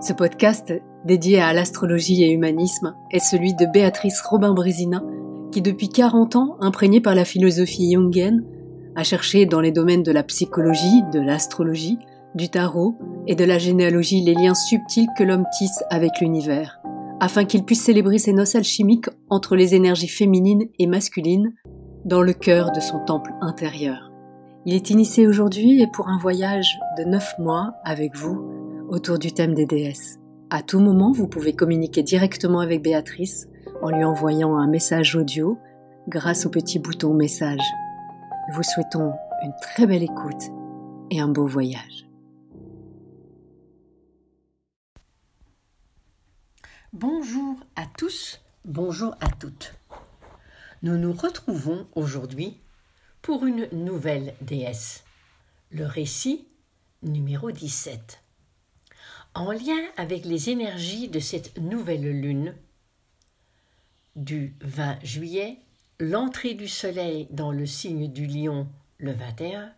Ce podcast, dédié à l'astrologie et humanisme, est celui de Béatrice Robin-Brésina, qui depuis 40 ans, imprégnée par la philosophie jungienne, a cherché dans les domaines de la psychologie, de l'astrologie, du tarot et de la généalogie les liens subtils que l'homme tisse avec l'univers, afin qu'il puisse célébrer ses noces alchimiques entre les énergies féminines et masculines dans le cœur de son temple intérieur. Il est initié aujourd'hui et pour un voyage de 9 mois avec vous autour du thème des déesses. À tout moment, vous pouvez communiquer directement avec Béatrice en lui envoyant un message audio grâce au petit bouton message. Nous vous souhaitons une très belle écoute et un beau voyage. Bonjour à tous, bonjour à toutes. Nous nous retrouvons aujourd'hui pour une nouvelle déesse, le récit numéro 17. En lien avec les énergies de cette nouvelle lune, du 20 juillet, l'entrée du Soleil dans le signe du lion le 21,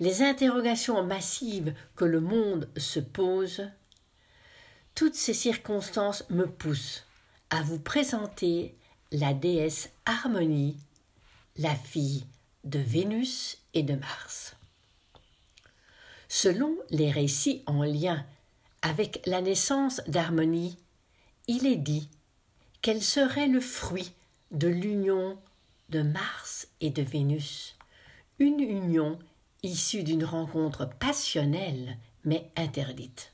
les interrogations massives que le monde se pose, toutes ces circonstances me poussent à vous présenter la déesse Harmonie, la fille de Vénus et de Mars. Selon les récits en lien avec la naissance d'harmonie, il est dit qu'elle serait le fruit de l'union de Mars et de Vénus, une union issue d'une rencontre passionnelle mais interdite.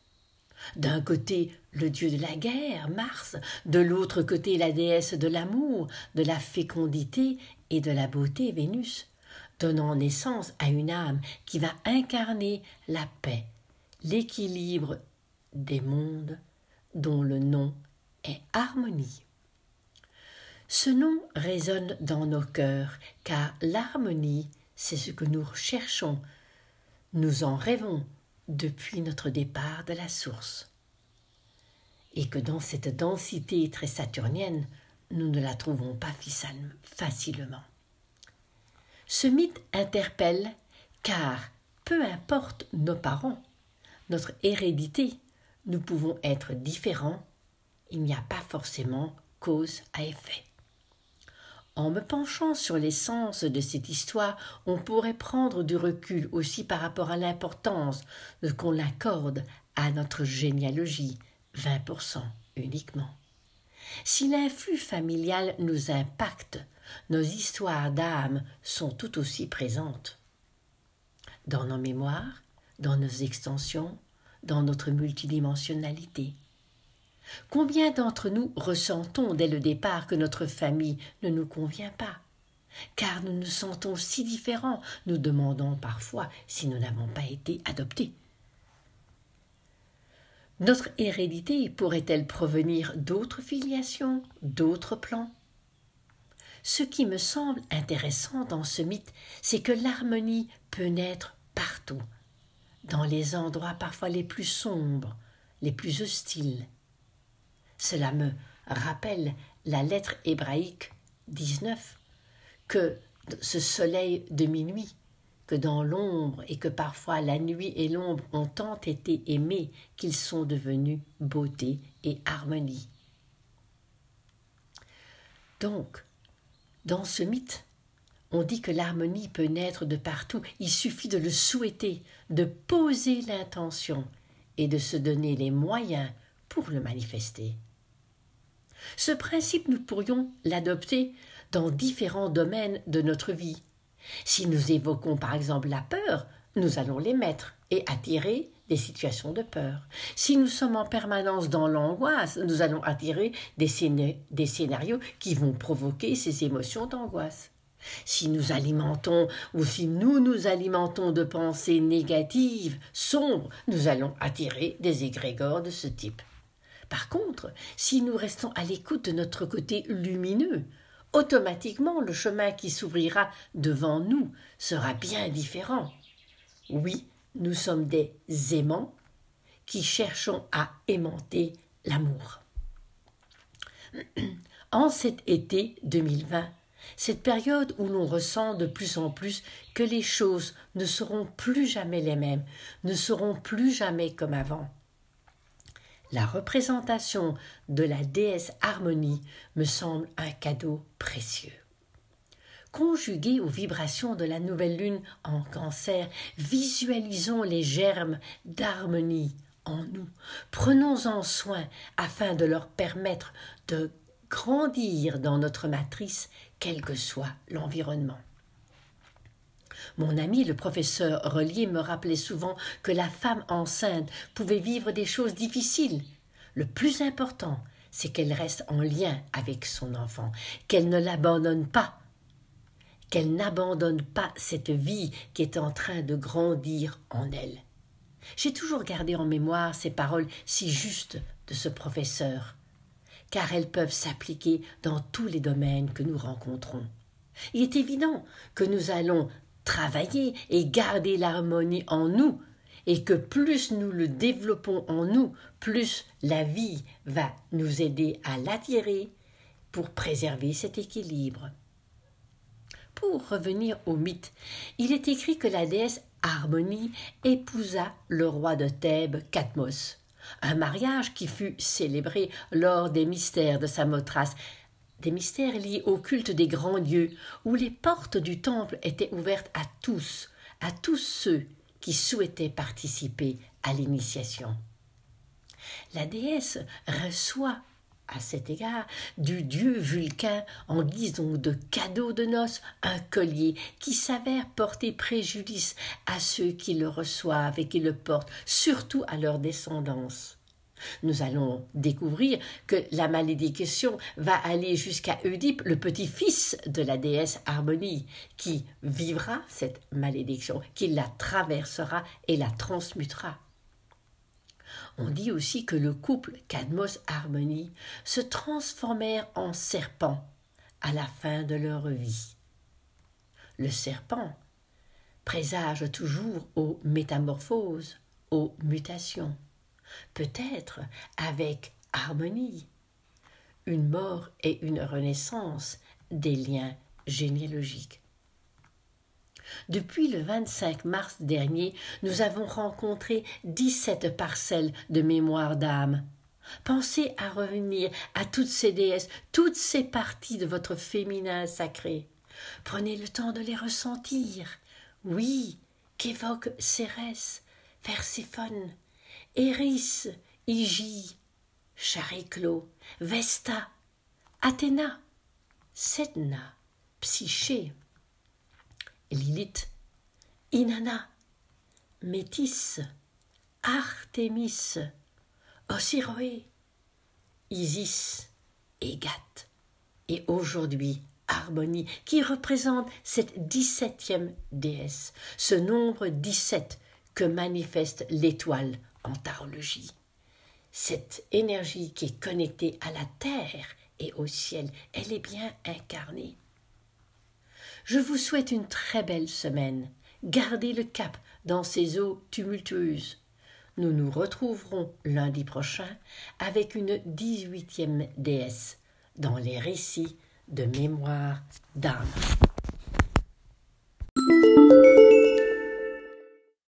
D'un côté, le dieu de la guerre, Mars, de l'autre côté, la déesse de l'amour, de la fécondité et de la beauté, Vénus, donnant naissance à une âme qui va incarner la paix, l'équilibre des mondes dont le nom est harmonie. Ce nom résonne dans nos cœurs, car l'harmonie, c'est ce que nous recherchons. Nous en rêvons depuis notre départ de la source. Et que dans cette densité très saturnienne, nous ne la trouvons pas facilement. Ce mythe interpelle, car peu importe nos parents, notre hérédité, nous pouvons être différents, il n'y a pas forcément cause à effet. En me penchant sur l'essence de cette histoire, on pourrait prendre du recul aussi par rapport à l'importance qu'on accorde à notre généalogie, 20% uniquement. Si l'influx familial nous impacte, nos histoires d'âme sont tout aussi présentes. Dans nos mémoires, dans nos extensions, dans notre multidimensionnalité. Combien d'entre nous ressentons dès le départ que notre famille ne nous convient pas? Car nous nous sentons si différents, nous demandons parfois si nous n'avons pas été adoptés. Notre hérédité pourrait-elle provenir d'autres filiations, d'autres plans? Ce qui me semble intéressant dans ce mythe, c'est que l'harmonie peut naître partout, dans les endroits parfois les plus sombres, les plus hostiles. Cela me rappelle la lettre hébraïque 19, que ce soleil de minuit, que dans l'ombre et que parfois la nuit et l'ombre ont tant été aimés qu'ils sont devenus beauté et harmonie. Donc, dans ce mythe, on dit que l'harmonie peut naître de partout, il suffit de le souhaiter, de poser l'intention et de se donner les moyens pour le manifester. Ce principe, nous pourrions l'adopter dans différents domaines de notre vie. Si nous évoquons par exemple la peur, nous allons les mettre et attirer des situations de peur. Si nous sommes en permanence dans l'angoisse, nous allons attirer des, des scénarios qui vont provoquer ces émotions d'angoisse. Si nous alimentons ou si nous nous alimentons de pensées négatives, sombres, nous allons attirer des égrégores de ce type. Par contre, si nous restons à l'écoute de notre côté lumineux, automatiquement le chemin qui s'ouvrira devant nous sera bien différent. Oui, nous sommes des aimants qui cherchons à aimanter l'amour. En cet été 2020, cette période où l'on ressent de plus en plus que les choses ne seront plus jamais les mêmes, ne seront plus jamais comme avant. la représentation de la déesse Harmonie me semble un cadeau précieux. Conjugué aux vibrations de la nouvelle lune en cancer, visualisons les germes d'harmonie en nous. Prenons-en soin afin de leur permettre de grandir dans notre matrice, quel que soit l'environnement. Mon ami le professeur Relier me rappelait souvent que la femme enceinte pouvait vivre des choses difficiles. Le plus important, c'est qu'elle reste en lien avec son enfant, qu'elle ne l'abandonne pas, qu'elle n'abandonne pas cette vie qui est en train de grandir en elle. J'ai toujours gardé en mémoire ces paroles si justes de ce professeur, car elles peuvent s'appliquer dans tous les domaines que nous rencontrons. Il est évident que nous allons travailler et garder l'harmonie en nous, et que plus nous le développons en nous, plus la vie va nous aider à l'attirer pour préserver cet équilibre. Pour revenir au mythe, il est écrit que la déesse Harmonie épousa le roi de Thèbes, Catmos, un mariage qui fut célébré lors des mystères de Samothrace, des mystères liés au culte des grands dieux, où les portes du temple étaient ouvertes à tous, à tous ceux qui souhaitaient participer à l'initiation. La déesse reçoit à cet égard du dieu Vulcain en guise de cadeau de noces un collier qui s'avère porter préjudice à ceux qui le reçoivent et qui le portent, surtout à leur descendance. Nous allons découvrir que la malédiction va aller jusqu'à Oedipe, le petit-fils de la déesse Harmonie, qui vivra cette malédiction, qui la traversera et la transmutera. On dit aussi que le couple Cadmos-Harmonie se transformèrent en serpents à la fin de leur vie. Le serpent présage toujours aux métamorphoses, aux mutations peut-être avec harmonie, une mort et une renaissance des liens généalogiques. Depuis le 25 mars dernier, nous avons rencontré 17 parcelles de mémoire d'âme. Pensez à revenir à toutes ces déesses, toutes ces parties de votre féminin sacré. Prenez le temps de les ressentir. Oui, qu'évoque Cérès, Perséphone, Eris, Igi, Chariclo, Vesta, Athéna, Sedna, Psyché, Lilith, Inanna, Métis, Artémis, Osiroé, Isis et Gath. Et aujourd'hui, Harmonie, qui représente cette dix-septième déesse, ce nombre dix-sept que manifeste l'étoile en tarologie. Cette énergie qui est connectée à la terre et au ciel, elle est bien incarnée. Je vous souhaite une très belle semaine. Gardez le cap dans ces eaux tumultueuses. Nous nous retrouverons lundi prochain avec une dix-huitième déesse dans les récits de mémoire d'âme.